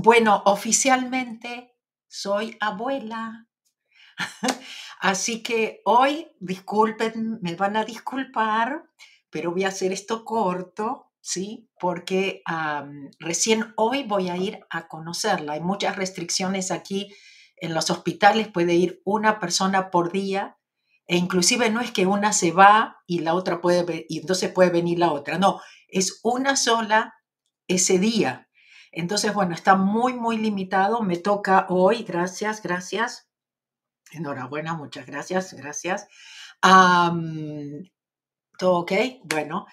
Bueno, oficialmente soy abuela. Así que hoy, disculpen, me van a disculpar, pero voy a hacer esto corto, ¿sí? Porque recién hoy voy a ir a conocerla. Hay muchas restricciones aquí en los hospitales, puede ir una persona por día e inclusive no es que una se va y la otra puede y entonces puede venir la otra, no, es una sola ese día. Entonces, bueno, está muy, muy limitado. Me toca hoy, gracias, gracias. Enhorabuena, muchas gracias, gracias. ¿Todo ok? Bueno.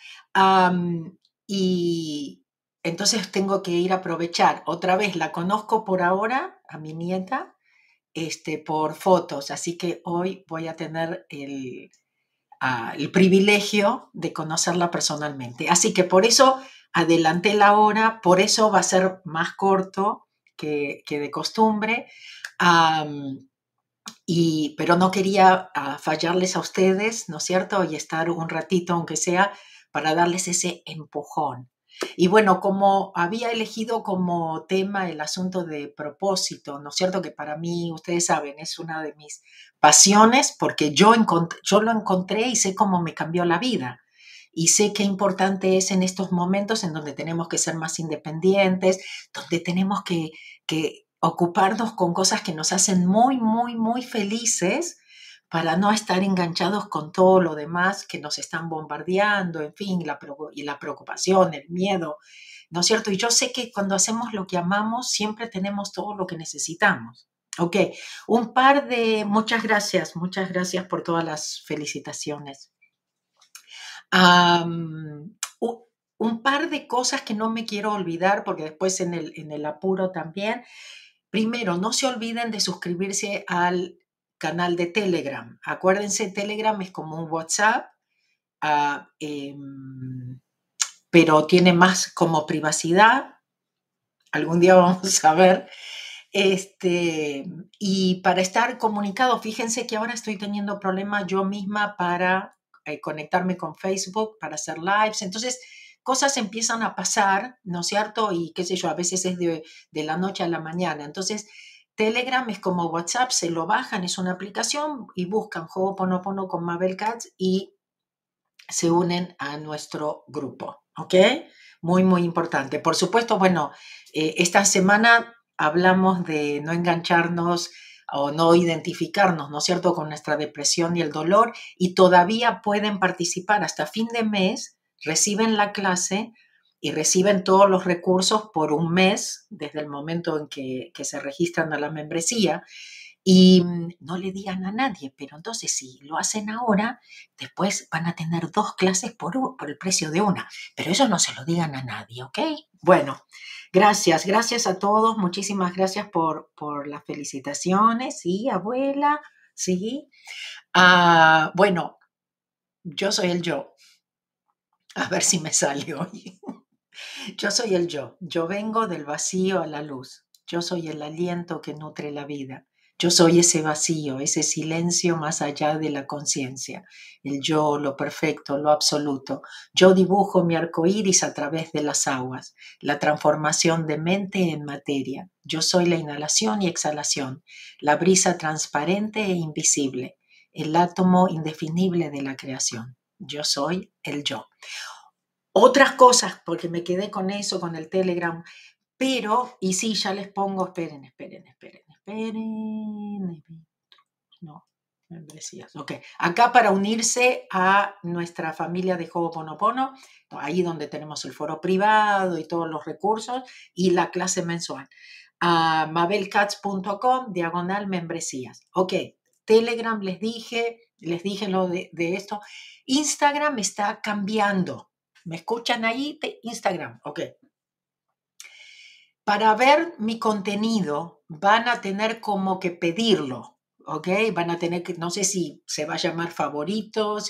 y entonces tengo que ir a aprovechar. Otra vez, la conozco por ahora, a mi nieta, este, por fotos, así que hoy voy a tener el, ah, el privilegio de conocerla personalmente. Así que por eso adelanté la hora, por eso va a ser más corto que, de costumbre. y, pero no quería ah, fallarles a ustedes, ¿no es cierto? Y estar un ratito, aunque sea, para darles ese empujón. Y bueno, como había elegido como tema el asunto de propósito, ¿no es cierto? Que para mí, ustedes saben, es una de mis pasiones porque yo, yo lo encontré y sé cómo me cambió la vida. Y sé qué importante es en estos momentos en donde tenemos que ser más independientes, donde tenemos que, ocuparnos con cosas que nos hacen muy, muy, muy felices para no estar enganchados con todo lo demás que nos están bombardeando, en fin, la, la preocupación, el miedo, ¿no es cierto? Y yo sé que cuando hacemos lo que amamos, siempre tenemos todo lo que necesitamos. Ok, un par de, muchas gracias, muchas gracias por todas las felicitaciones. Un par de cosas que no me quiero olvidar, porque después en el, en el apuro también. Primero, no se olviden de suscribirse al canal de Telegram. Acuérdense, Telegram es como un WhatsApp, ah, em, pero tiene más como privacidad. Algún día vamos a ver. Este, y para estar comunicado, fíjense que ahora estoy teniendo problemas yo misma para eh, conectarme con Facebook, para hacer lives. Entonces, cosas empiezan a pasar, ¿no es cierto? Y qué sé yo, a veces es de, de la noche a la mañana. Entonces, Telegram es como WhatsApp, se lo bajan, es una aplicación y buscan Ho'oponopono con Mabel Katz y se unen a nuestro grupo, ¿ok? Muy, muy importante. Por supuesto, bueno, eh, esta semana hablamos de no engancharnos o no identificarnos, ¿no es cierto?, con nuestra depresión y el dolor y todavía pueden participar hasta fin de mes, reciben la clase y reciben todos los recursos por un mes desde el momento en que, se registran a la membresía y mm, no le digan a nadie, pero entonces si lo hacen ahora, después van a tener dos clases por, el precio de una, pero eso no se lo digan a nadie, ¿ok? Bueno, gracias, gracias a todos, muchísimas gracias por, por las felicitaciones, sí, abuela, sí. Ah, bueno, yo soy el yo. A ver si me sale hoy. Yo soy el yo, yo vengo del vacío a la luz, yo soy el aliento que nutre la vida, yo soy ese vacío, ese silencio más allá de la conciencia, el yo, lo perfecto, lo absoluto. Yo dibujo mi arco iris a través de las aguas, la transformación de mente en materia. Yo soy la inhalación y exhalación, la brisa transparente e invisible, el átomo indefinible de la creación. Yo soy el yo otras cosas, porque me quedé con eso, con el Telegram, pero, y sí, ya les pongo, esperen, esperen, esperen, esperen, no, membresías, ok, acá para unirse a nuestra familia de Ho'oponopono, ahí donde tenemos el foro privado y todos los recursos y la clase mensual, a mabelcats.com, diagonal membresías, ok, Telegram les dije, les dije lo de, de esto, Instagram está cambiando, ¿Me escuchan ahí? Instagram, ok. Para ver mi contenido van a tener como que pedirlo, ¿ok? Van a tener que, no sé si se va a llamar favoritos,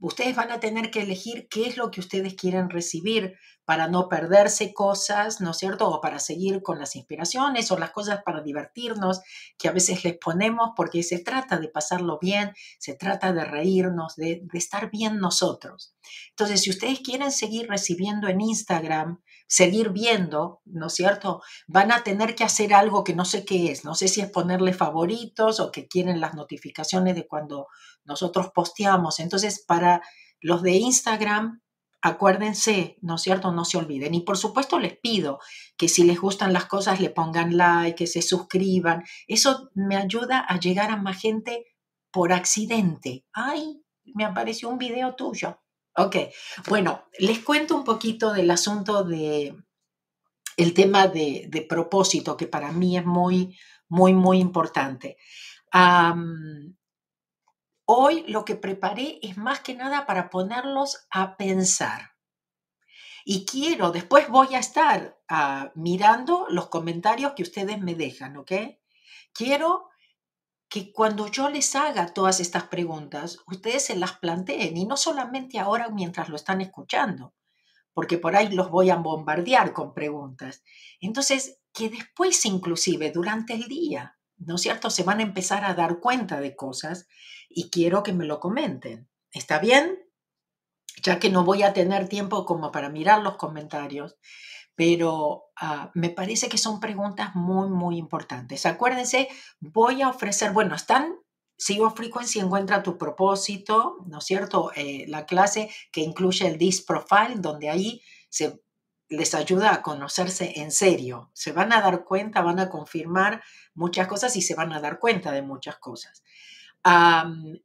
ustedes van a tener que elegir qué es lo que ustedes quieren recibir para no perderse cosas, ¿no es cierto? O para seguir con las inspiraciones o las cosas para divertirnos que a veces les ponemos porque se trata de pasarlo bien, se trata de reírnos, de, estar bien nosotros. Entonces, si ustedes quieren seguir recibiendo en Instagram, seguir viendo, ¿no es cierto? Van a tener que hacer algo que no sé qué es, no sé si es ponerle favoritos o que quieren las notificaciones de cuando nosotros posteamos. Entonces, para los de Instagram, acuérdense, ¿no es cierto? No se olviden. Y por supuesto les pido que si les gustan las cosas le pongan like, que se suscriban. Eso me ayuda a llegar a más gente por accidente. Ay, me apareció un video tuyo. Ok, bueno, les cuento un poquito del asunto de el tema de, propósito, que para mí es muy, muy, muy importante. Hoy lo que preparé es más que nada para ponerlos a pensar. Y quiero, después voy a estar ah, mirando los comentarios que ustedes me dejan, ¿ok? Quiero que cuando yo les haga todas estas preguntas, ustedes se las planteen y no solamente ahora mientras lo están escuchando, porque por ahí los voy a bombardear con preguntas. Entonces, que después inclusive durante el día, ¿no es cierto? Se van a empezar a dar cuenta de cosas y quiero que me lo comenten. ¿Está bien? Ya que no voy a tener tiempo como para mirar los comentarios, pero ah, me parece que son preguntas muy, muy importantes. Acuérdense, voy a ofrecer, bueno, están, Sigo Frequency encuentra tu propósito, ¿no es cierto? Eh, la clase que incluye el DIS Profile, donde ahí se les ayuda a conocerse en serio. Se van a dar cuenta, van a confirmar muchas cosas y se van a dar cuenta de muchas cosas.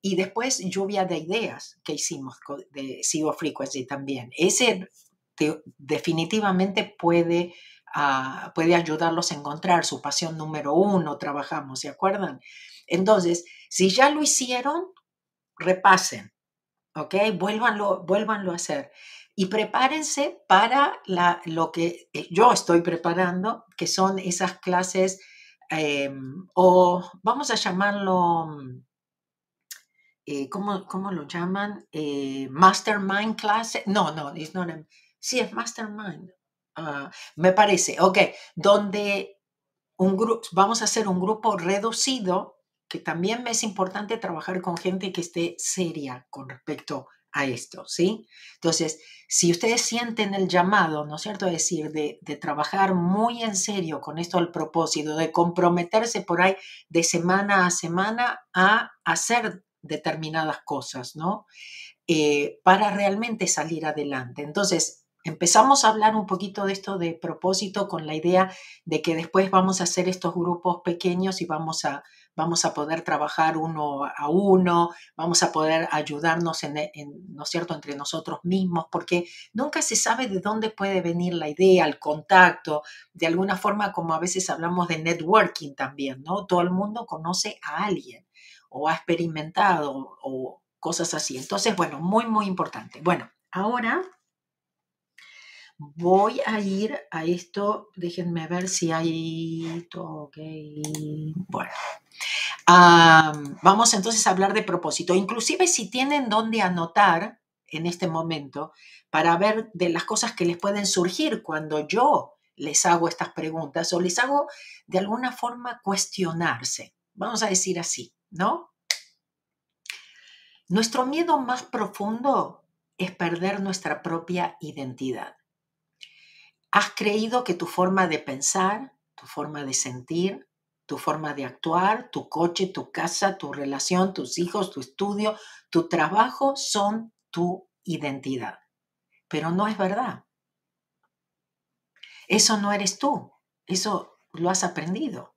Y después lluvia de ideas que hicimos de Sigo Frequency también. Ese definitivamente puede, ah, puede ayudarlos a encontrar su pasión número uno, trabajamos, ¿se acuerdan? Entonces, si ya lo hicieron, repasen, ¿ok? Vuélvanlo, vuélvanlo a hacer. Y prepárense para la, lo que eh, yo estoy preparando, que son esas clases, em, o vamos a llamarlo, eh, ¿cómo, ¿cómo, lo llaman? Eh, mastermind class. No, no, it's not a, Sí, es Mastermind. Ah, me parece, ok, donde un grupo, vamos a hacer un grupo reducido, que también es importante trabajar con gente que esté seria con respecto a esto, ¿sí? Entonces, si ustedes sienten el llamado, ¿no es cierto? Decir, de, de trabajar muy en serio con esto al propósito, de comprometerse por ahí de semana a semana a hacer determinadas cosas, ¿no? Eh, para realmente salir adelante. Entonces, empezamos a hablar un poquito de esto de propósito con la idea de que después vamos a hacer estos grupos pequeños y vamos a, vamos a poder trabajar uno a uno, vamos a poder ayudarnos, en, ¿no es cierto?, entre nosotros mismos, porque nunca se sabe de dónde puede venir la idea, el contacto, de alguna forma como a veces hablamos de networking también, ¿no? Todo el mundo conoce a alguien o ha experimentado o cosas así. Entonces, bueno, muy, muy importante. Bueno, ahora Voy a ir a esto, déjenme ver si hay... Ok, bueno. vamos entonces a hablar de propósito. Inclusive si tienen dónde anotar en este momento para ver de las cosas que les pueden surgir cuando yo les hago estas preguntas o les hago de alguna forma cuestionarse. Vamos a decir así, ¿no? Nuestro miedo más profundo es perder nuestra propia identidad. Has creído que tu forma de pensar, tu forma de sentir, tu forma de actuar, tu coche, tu casa, tu relación, tus hijos, tu estudio, tu trabajo son tu identidad. Pero no es verdad. Eso no eres tú. Eso lo has aprendido.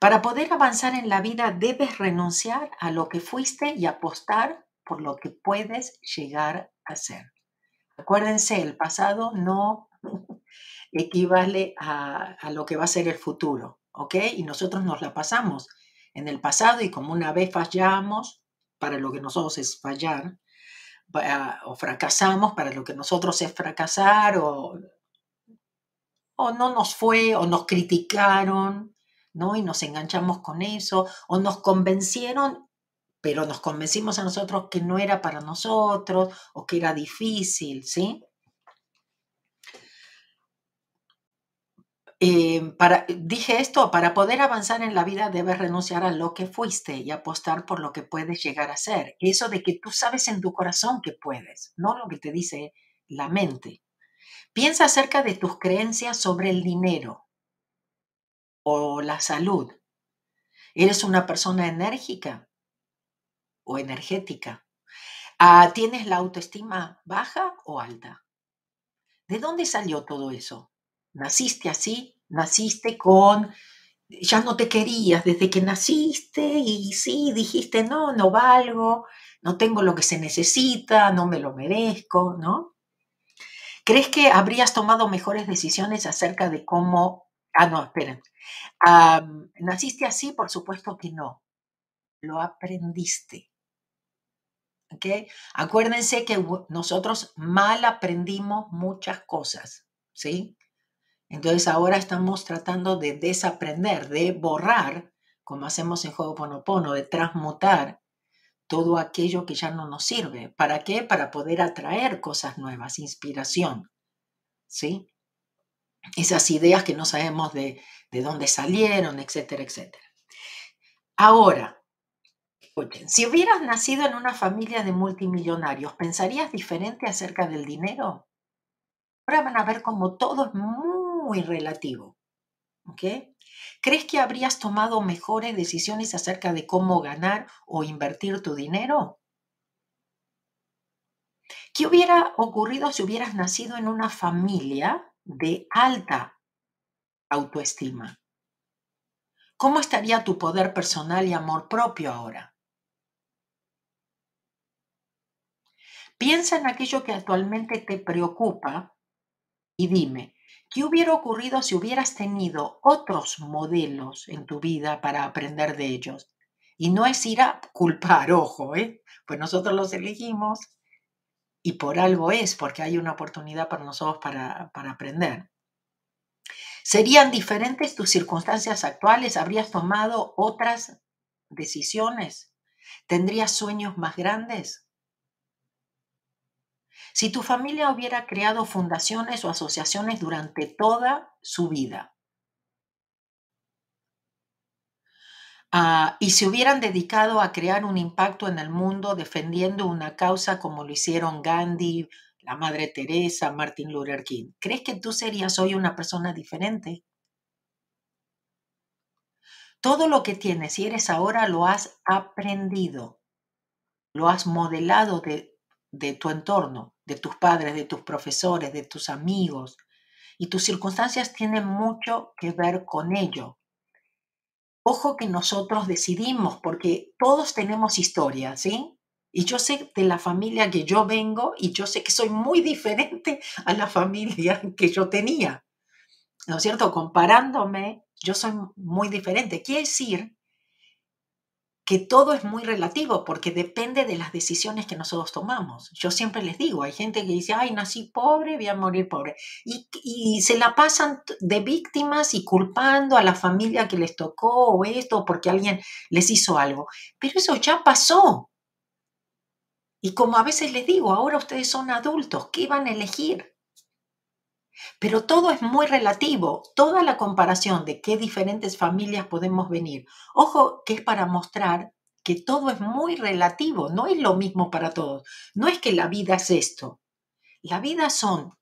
Para poder avanzar en la vida debes renunciar a lo que fuiste y apostar por lo que puedes llegar a ser. Acuérdense, el pasado no equivale a, lo que va a ser el futuro, ¿ok? Y nosotros nos la pasamos en el pasado y como una vez fallamos, para lo que nosotros es fallar, o fracasamos, para lo que nosotros es fracasar, o, o no nos fue, o nos criticaron, ¿no? Y nos enganchamos con eso, o nos convencieron, pero nos convencimos a nosotros que no era para nosotros, o que era difícil, ¿sí? Eh, para, dije esto, para poder avanzar en la vida debes renunciar a lo que fuiste y apostar por lo que puedes llegar a ser. Eso de que tú sabes en tu corazón que puedes, no lo que te dice la mente. Piensa acerca de tus creencias sobre el dinero o la salud. ¿Eres una persona enérgica o energética? Ah, ¿Tienes la autoestima baja o alta? ¿De dónde salió todo eso? ¿Naciste así? ¿Naciste con... ya no te querías desde que naciste y sí, dijiste, no, no valgo, no tengo lo que se necesita, no me lo merezco, ¿no? ¿Crees que habrías tomado mejores decisiones acerca de cómo... Ah, no, esperen. ¿Naciste así? Por supuesto que no. Lo aprendiste. ¿Ok? Acuérdense que nosotros mal aprendimos muchas cosas, ¿sí? Entonces ahora estamos tratando de desaprender, de borrar, como hacemos en Juego Ponopono, de transmutar todo aquello que ya no nos sirve. ¿Para qué? Para poder atraer cosas nuevas, inspiración. ¿Sí? Esas ideas que no sabemos de, de dónde salieron, etcétera, etcétera. Ahora, escuchen, si hubieras nacido en una familia de multimillonarios, ¿pensarías diferente acerca del dinero? Ahora van a ver como todo es muy relativo. ¿Ok? ¿Crees que habrías tomado mejores decisiones acerca de cómo ganar o invertir tu dinero? ¿Qué hubiera ocurrido si hubieras nacido en una familia de alta autoestima? ¿Cómo estaría tu poder personal y amor propio ahora? Piensa en aquello que actualmente te preocupa y dime, ¿Qué hubiera ocurrido si hubieras tenido otros modelos en tu vida para aprender de ellos? Y no es ir a culpar, ojo, ¿eh? pues nosotros los elegimos y por algo es, porque hay una oportunidad para nosotros para, para aprender. ¿Serían diferentes tus circunstancias actuales? ¿Habrías tomado otras decisiones? ¿Tendrías sueños más grandes? Si tu familia hubiera creado fundaciones o asociaciones durante toda su vida ah, y se hubieran dedicado a crear un impacto en el mundo defendiendo una causa como lo hicieron Gandhi, la Madre Teresa, Martin Luther King, ¿crees que tú serías hoy una persona diferente? Todo lo que tienes y eres ahora lo has aprendido, lo has modelado de, de tu entorno, de tus padres, de tus profesores, de tus amigos. Y tus circunstancias tienen mucho que ver con ello. Ojo que nosotros decidimos, porque todos tenemos historia, ¿sí? Y yo sé de la familia que yo vengo y yo sé que soy muy diferente a la familia que yo tenía. ¿No es cierto? Comparándome, yo soy muy diferente. Quiere decir que todo es muy relativo porque depende de las decisiones que nosotros tomamos. Yo siempre les digo, hay gente que dice, ay, nací pobre, voy a morir pobre. Y, se la pasan de víctimas y culpando a la familia que les tocó o esto porque alguien les hizo algo. Pero eso ya pasó. Y como a veces les digo, ahora ustedes son adultos, ¿qué van a elegir? Pero todo es muy relativo, toda la comparación de qué diferentes familias podemos venir. Ojo que es para mostrar que todo es muy relativo, no es lo mismo para todos. No es que la vida es esto. La vida son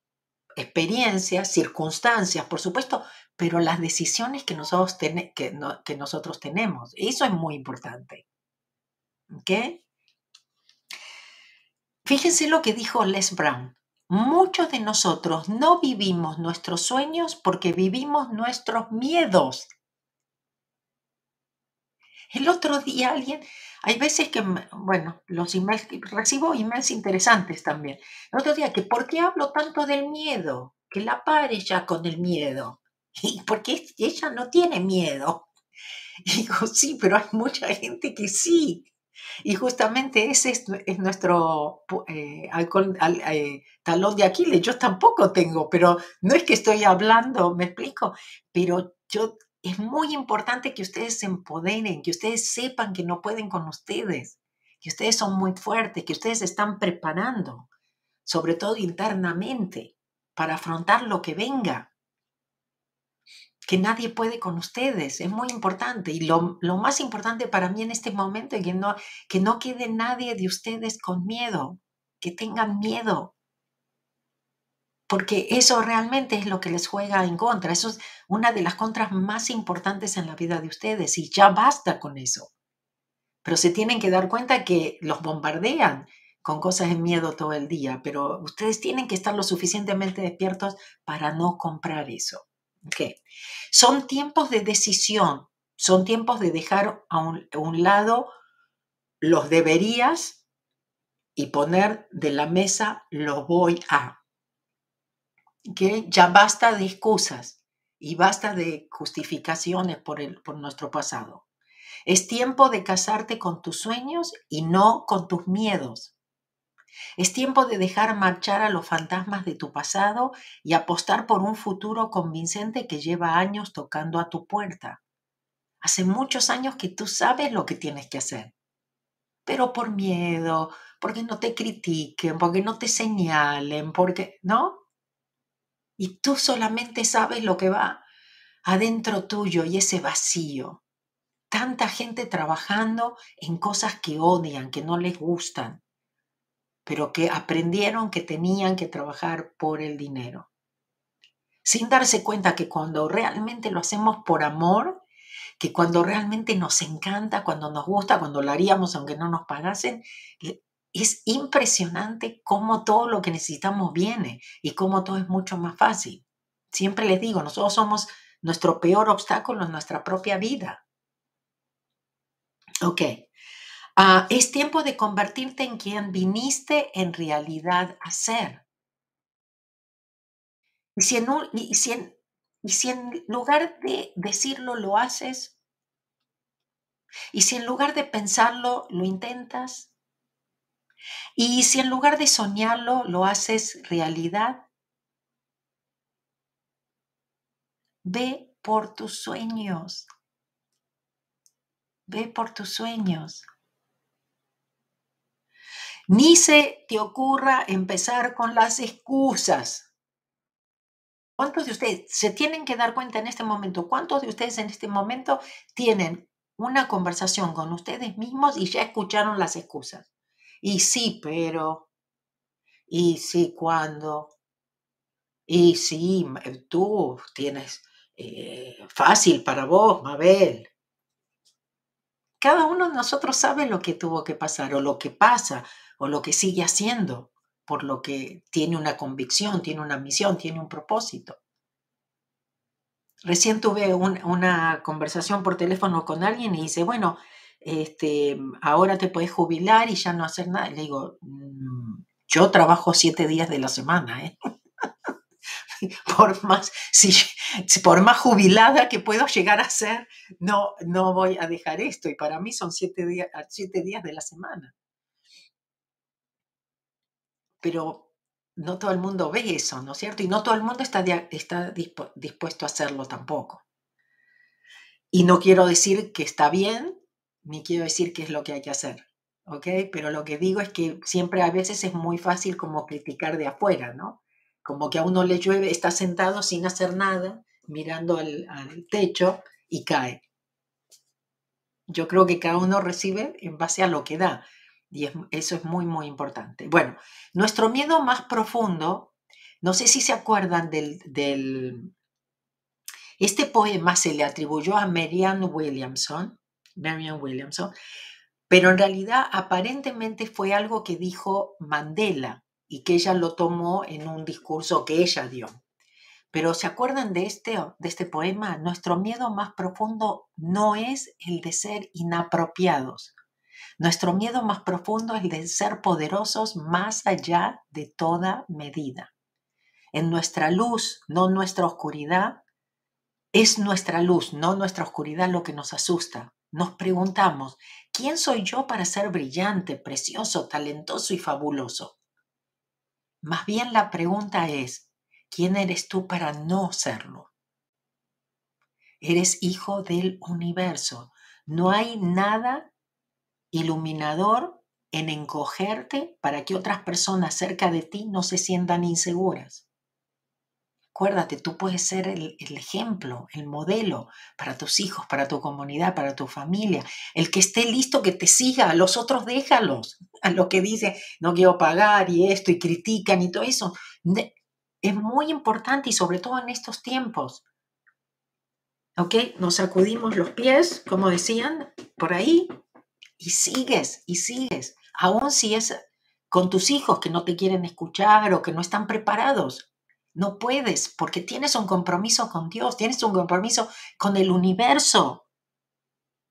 experiencias, circunstancias, por supuesto, pero las decisiones que nosotros, que, nosotros tenemos. Eso es muy importante. ¿Ok? Fíjense lo que dijo Les Brown. Muchos de nosotros no vivimos nuestros sueños porque vivimos nuestros miedos. El otro día alguien, hay veces que, bueno, los emails, recibo emails interesantes también. El otro día, que ¿por qué hablo tanto del miedo? Que la pare ya con el miedo. Y porque ella no tiene miedo. Y digo, sí, pero hay mucha gente que sí. Y justamente ese es, nuestro eh, eh, talón de Aquiles. Yo tampoco tengo, pero no es que estoy hablando, me explico, pero yo es muy importante que ustedes se empoderen, que ustedes sepan que no pueden con ustedes, que ustedes son muy fuertes, que ustedes se están preparando, sobre todo internamente, para afrontar lo que venga. Que nadie puede con ustedes. Es muy importante. Y lo, más importante para mí en este momento es que no, que no quede nadie de ustedes con miedo, que tengan miedo. Porque eso realmente es lo que les juega en contra. Eso es una de las contras más importantes en la vida de ustedes. Y ya basta con eso. Pero se tienen que dar cuenta que los bombardean con cosas de miedo todo el día. Pero ustedes tienen que estar lo suficientemente despiertos para no comprar eso. Son tiempos de decisión, son tiempos de dejar a un, lado los deberías y poner de la mesa lo voy a. que Ya basta de excusas y basta de justificaciones por, el, por nuestro pasado. Es tiempo de casarte con tus sueños y no con tus miedos. Es tiempo de dejar marchar a los fantasmas de tu pasado y apostar por un futuro convincente que lleva años tocando a tu puerta. Hace muchos años que tú sabes lo que tienes que hacer, pero por miedo, porque no te critiquen, porque no te señalen, porque, ¿no? Y tú solamente sabes lo que va adentro tuyo y ese vacío. Tanta gente trabajando en cosas que odian, que no les gustan pero que aprendieron que tenían que trabajar por el dinero. Sin darse cuenta que cuando realmente lo hacemos por amor, que cuando realmente nos encanta, cuando nos gusta, cuando lo haríamos aunque no nos pagasen, es impresionante cómo todo lo que necesitamos viene y cómo todo es mucho más fácil. Siempre les digo, nosotros somos nuestro peor obstáculo en nuestra propia vida. Ok, Ah, es tiempo de convertirte en quien viniste en realidad a ser. Y si en, y si en lugar de decirlo lo haces, y si en lugar de pensarlo lo intentas, y si en lugar de soñarlo lo haces realidad, ve por tus sueños. Ve por tus sueños. Ni se te ocurra empezar con las excusas. ¿Cuántos de ustedes se tienen que dar cuenta en este momento? ¿Cuántos de ustedes en este momento tienen una conversación con ustedes mismos y ya escucharon las excusas? Y sí, pero, y sí, cuando, y sí, tú tienes eh, fácil para vos, Mabel. Cada uno de nosotros sabe lo que tuvo que pasar o lo que pasa o lo que sigue haciendo, por lo que tiene una convicción, tiene una misión, tiene un propósito. Recién tuve una conversación por teléfono con alguien y dice, bueno, este, ahora te puedes jubilar y ya no hacer nada. Le digo, mm, yo trabajo siete días de la semana, ¿eh? por más, por más jubilada que puedo llegar a ser, no, no voy a dejar esto. Y para mí son siete días, siete días de la semana pero no todo el mundo ve eso, ¿no es cierto? Y no todo el mundo está, dispuesto a hacerlo tampoco. Y no quiero decir que está bien, ni quiero decir que es lo que hay que hacer, ¿ok? Pero lo que digo es que siempre a veces es muy fácil como criticar de afuera, ¿no? Como que a uno le llueve, está sentado sin hacer nada, mirando al techo y cae. Yo creo que cada uno recibe en base a lo que da. Y eso es muy, muy importante. Bueno, nuestro miedo más profundo, no sé si se acuerdan del, del este poema se le atribuyó a Marianne Williamson, Marianne Williamson, pero en realidad aparentemente fue algo que dijo Mandela y que ella lo tomó en un discurso que ella dio. Pero ¿se acuerdan de este, de este poema? Nuestro miedo más profundo no es el de ser inapropiados, nuestro miedo más profundo es el de ser poderosos más allá de toda medida. En nuestra luz, no nuestra oscuridad, es nuestra luz, no nuestra oscuridad lo que nos asusta. Nos preguntamos, ¿quién soy yo para ser brillante, precioso, talentoso y fabuloso? Más bien la pregunta es, ¿quién eres tú para no serlo? Eres hijo del universo. No hay nada iluminador en encogerte para que otras personas cerca de ti no se sientan inseguras. Acuérdate, tú puedes ser el, ejemplo, el modelo para tus hijos, para tu comunidad, para tu familia. El que esté listo que te siga, a los otros déjalos. A lo que dice, no quiero pagar y esto, y critican y todo eso. Es muy importante y sobre todo en estos tiempos. ¿Ok? Nos sacudimos los pies, como decían por ahí, y sigues, y sigues. Aún si es con tus hijos que no te quieren escuchar o que no están preparados no puedes porque tienes un compromiso con Dios, tienes un compromiso con el universo.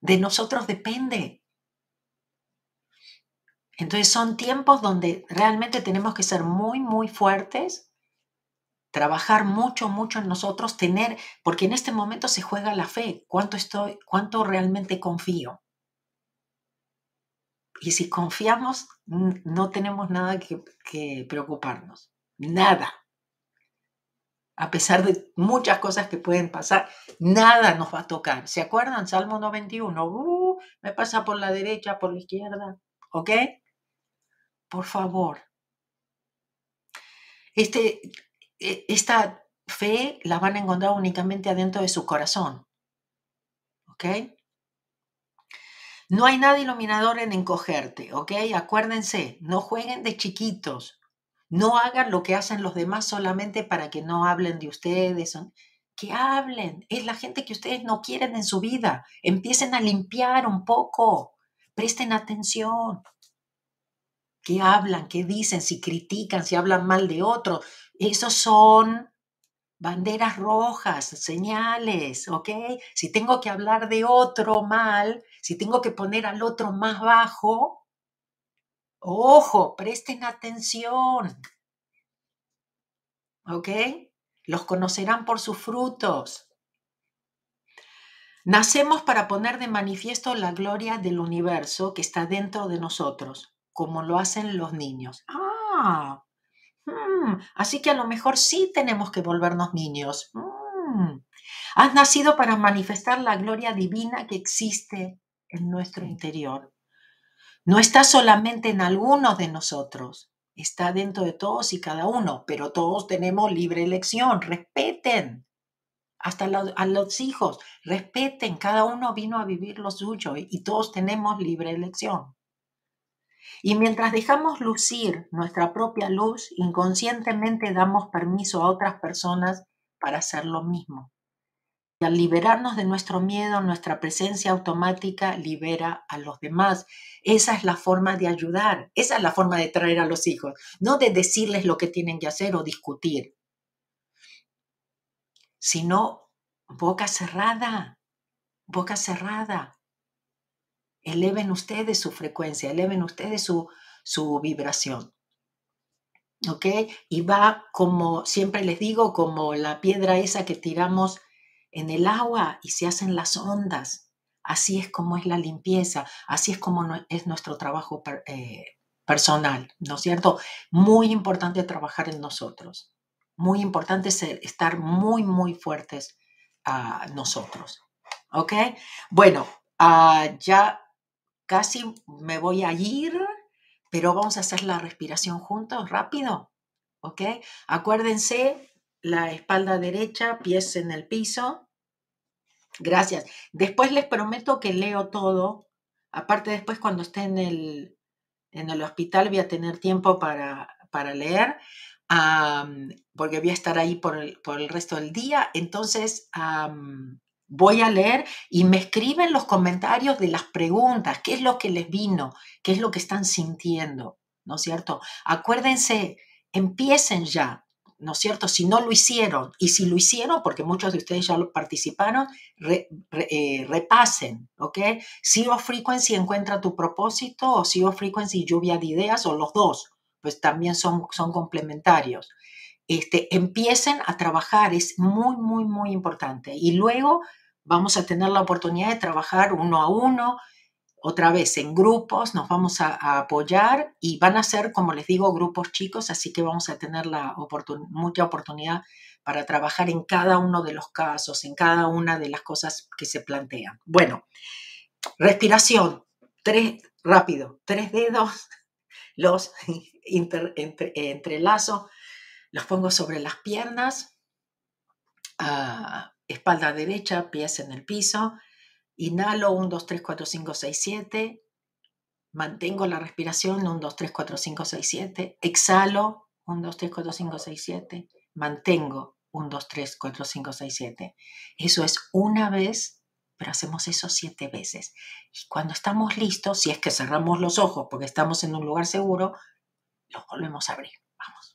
De nosotros depende. Entonces son tiempos donde realmente tenemos que ser muy, muy fuertes, trabajar mucho, mucho en nosotros, tener, porque en este momento se juega la fe, cuánto estoy, cuánto realmente confío. Y si confiamos, no tenemos nada que, preocuparnos, nada a pesar de muchas cosas que pueden pasar, nada nos va a tocar. ¿Se acuerdan? Salmo 91, uh, me pasa por la derecha, por la izquierda, ¿ok? Por favor. Este, e, esta fe la van a encontrar únicamente adentro de su corazón, ¿ok? No hay nada iluminador en encogerte, ¿ok? Acuérdense, no jueguen de chiquitos, no hagan lo que hacen los demás solamente para que no hablen de ustedes. Que hablen. Es la gente que ustedes no quieren en su vida. Empiecen a limpiar un poco. Presten atención. ¿Qué hablan? ¿Qué dicen? Si critican, si hablan mal de otro. Esos son banderas rojas, señales, ¿ok? Si tengo que hablar de otro mal, si tengo que poner al otro más bajo, Ojo, presten atención. ¿Ok? Los conocerán por sus frutos. Nacemos para poner de manifiesto la gloria del universo que está dentro de nosotros, como lo hacen los niños. Ah, hmm, así que a lo mejor sí tenemos que volvernos niños. Hmm. Has nacido para manifestar la gloria divina que existe en nuestro interior. No está solamente en algunos de nosotros, está dentro de todos y cada uno, pero todos tenemos libre elección. Respeten hasta a los hijos, respeten, cada uno vino a vivir lo suyo y todos tenemos libre elección. Y mientras dejamos lucir nuestra propia luz, inconscientemente damos permiso a otras personas para hacer lo mismo. Liberarnos de nuestro miedo, nuestra presencia automática libera a los demás. Esa es la forma de ayudar, esa es la forma de traer a los hijos, no de decirles lo que tienen que hacer o discutir, sino boca cerrada, boca cerrada. Eleven ustedes su frecuencia, eleven ustedes su, su vibración. ¿Ok? Y va como, siempre les digo, como la piedra esa que tiramos en el agua y se hacen las ondas. Así es como es la limpieza, así es como es nuestro trabajo eh, personal, ¿no es cierto? Muy importante trabajar en nosotros, muy importante estar muy, muy fuertes a nosotros, ¿ok? Bueno, ah, ya casi me voy a ir, pero vamos a hacer la respiración juntos, rápido, ¿ok? Acuérdense, la espalda derecha, pies en el piso, Gracias. Después les prometo que leo todo. Aparte, después cuando esté en el, en el hospital voy a tener tiempo para, para leer, porque voy a estar ahí por el, por el resto del día. Entonces, voy a leer y me escriben los comentarios de las preguntas, qué es lo que les vino, qué es lo que están sintiendo, ¿no es cierto? Acuérdense, empiecen ya, ¿no es cierto? Si no lo hicieron, y si lo hicieron, porque muchos de ustedes ya lo participaron, eh, repasen, ¿ok? Zero Frequency encuentra tu propósito, o Zero Frequency lluvia de ideas, o los dos, pues también son, son complementarios. Este, empiecen a trabajar, es muy, muy, muy importante. Y luego vamos a tener la oportunidad de trabajar uno a uno, otra vez en grupos, nos vamos a, apoyar y van a ser, como les digo, grupos chicos, así que vamos a tener la mucha oportunidad para trabajar en cada uno de los casos, en cada una de las cosas que se plantean. Bueno, respiración, tres, rápido, tres dedos, los entrelazo, los pongo sobre las piernas, Ah, espalda derecha, pies en el piso. Inhalo 1, 2, 3, 4, 5, 6, 7. Mantengo la respiración 1, 2, 3, 4, 5, 6, 7. Exhalo 1, 2, 3, 4, 5, 6, 7. Mantengo 1, 2, 3, 4, 5, 6, 7. Eso es una vez, pero hacemos eso siete veces. Y cuando estamos listos, si es que cerramos los ojos porque estamos en un lugar seguro, los volvemos a abrir. Vamos.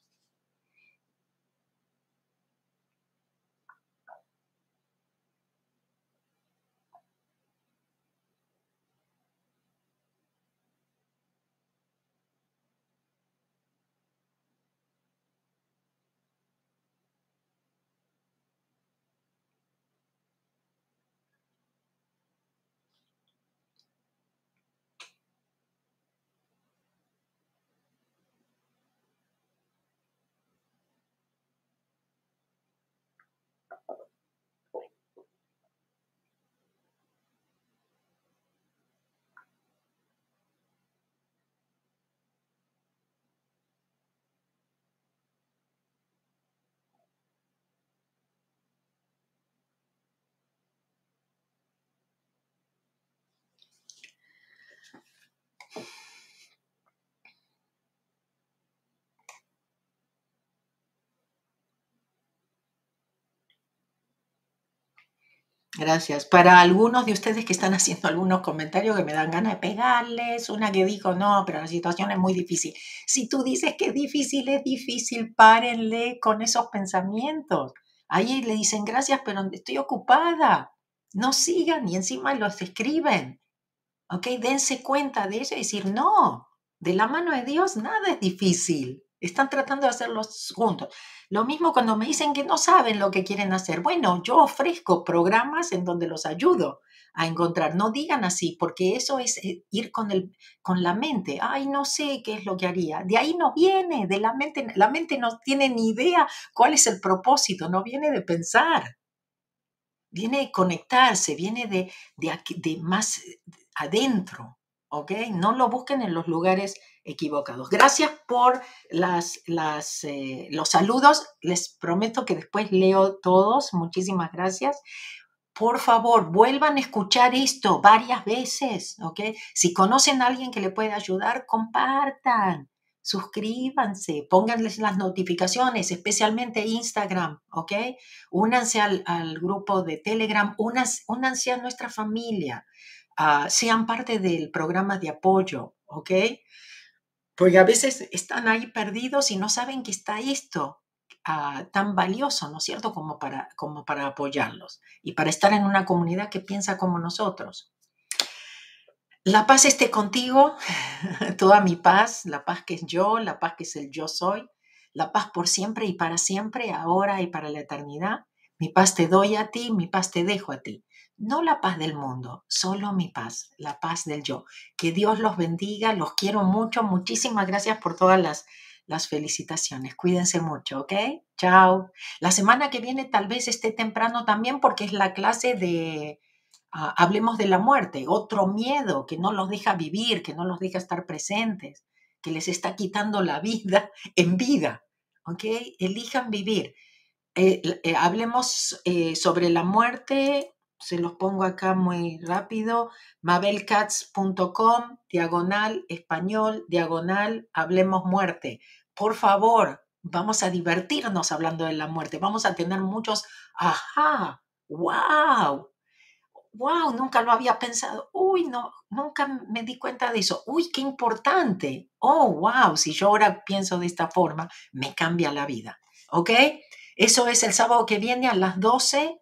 Gracias. Para algunos de ustedes que están haciendo algunos comentarios que me dan ganas de pegarles, una que dijo, no, pero la situación es muy difícil. Si tú dices que es difícil, es difícil, párenle con esos pensamientos. Ahí le dicen gracias, pero estoy ocupada. No sigan y encima los escriben. ¿Ok? Dense cuenta de eso y decir, no, de la mano de Dios nada es difícil. Están tratando de hacerlos juntos. Lo mismo cuando me dicen que no saben lo que quieren hacer. Bueno, yo ofrezco programas en donde los ayudo a encontrar. No digan así, porque eso es eh, ir con, el, con la mente. Ay, no sé qué es lo que haría. De ahí no viene, de la mente. La mente no tiene ni idea cuál es el propósito, no viene de pensar. Viene de conectarse, viene de, de, de más adentro. ¿Ok? No lo busquen en los lugares equivocados. Gracias por las, eh, los saludos. Les prometo que después leo todos. Muchísimas gracias. Por favor, vuelvan a escuchar esto varias veces, ¿ok? Si conocen a alguien que le puede ayudar, compartan, suscríbanse, pónganles las notificaciones, especialmente Instagram, ¿ok? Únanse al, grupo de Telegram, únanse, a nuestra familia, uh, sean parte del programa de apoyo, ¿ok? Porque a veces están ahí perdidos y no saben que está esto ah, tan valioso, ¿no es cierto?, como para, como para apoyarlos y para estar en una comunidad que piensa como nosotros. La paz esté contigo, toda mi paz, la paz que es yo, la paz que es el yo soy, la paz por siempre y para siempre, ahora y para la eternidad. Mi paz te doy a ti, mi paz te dejo a ti no la paz del mundo, solo mi paz, la paz del yo. Que Dios los bendiga, los quiero mucho, muchísimas gracias por todas las, las felicitaciones. Cuídense mucho, ¿ok? Chao. La semana que viene tal vez esté temprano también porque es la clase de ah, Hablemos de la muerte, otro miedo que no los deja vivir, que no los deja estar presentes, que les está quitando la vida en vida, ¿ok? Elijan vivir. Eh, eh, hablemos eh, sobre la muerte se los pongo acá muy rápido, mabelcats.com, diagonal, español, diagonal, hablemos muerte. Por favor, vamos a divertirnos hablando de la muerte, vamos a tener muchos, ajá, wow, wow, nunca lo había pensado, uy, no, nunca me di cuenta de eso, uy, qué importante, oh, wow, si yo ahora pienso de esta forma, me cambia la vida, ¿ok? Eso es el sábado que viene a las 12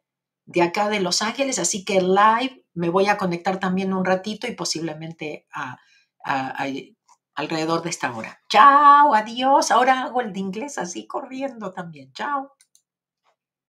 de acá de Los Ángeles, así que live me voy a conectar también un ratito y posiblemente alrededor de esta hora. Chao, adiós. Ahora hago el de inglés así corriendo también. Chao.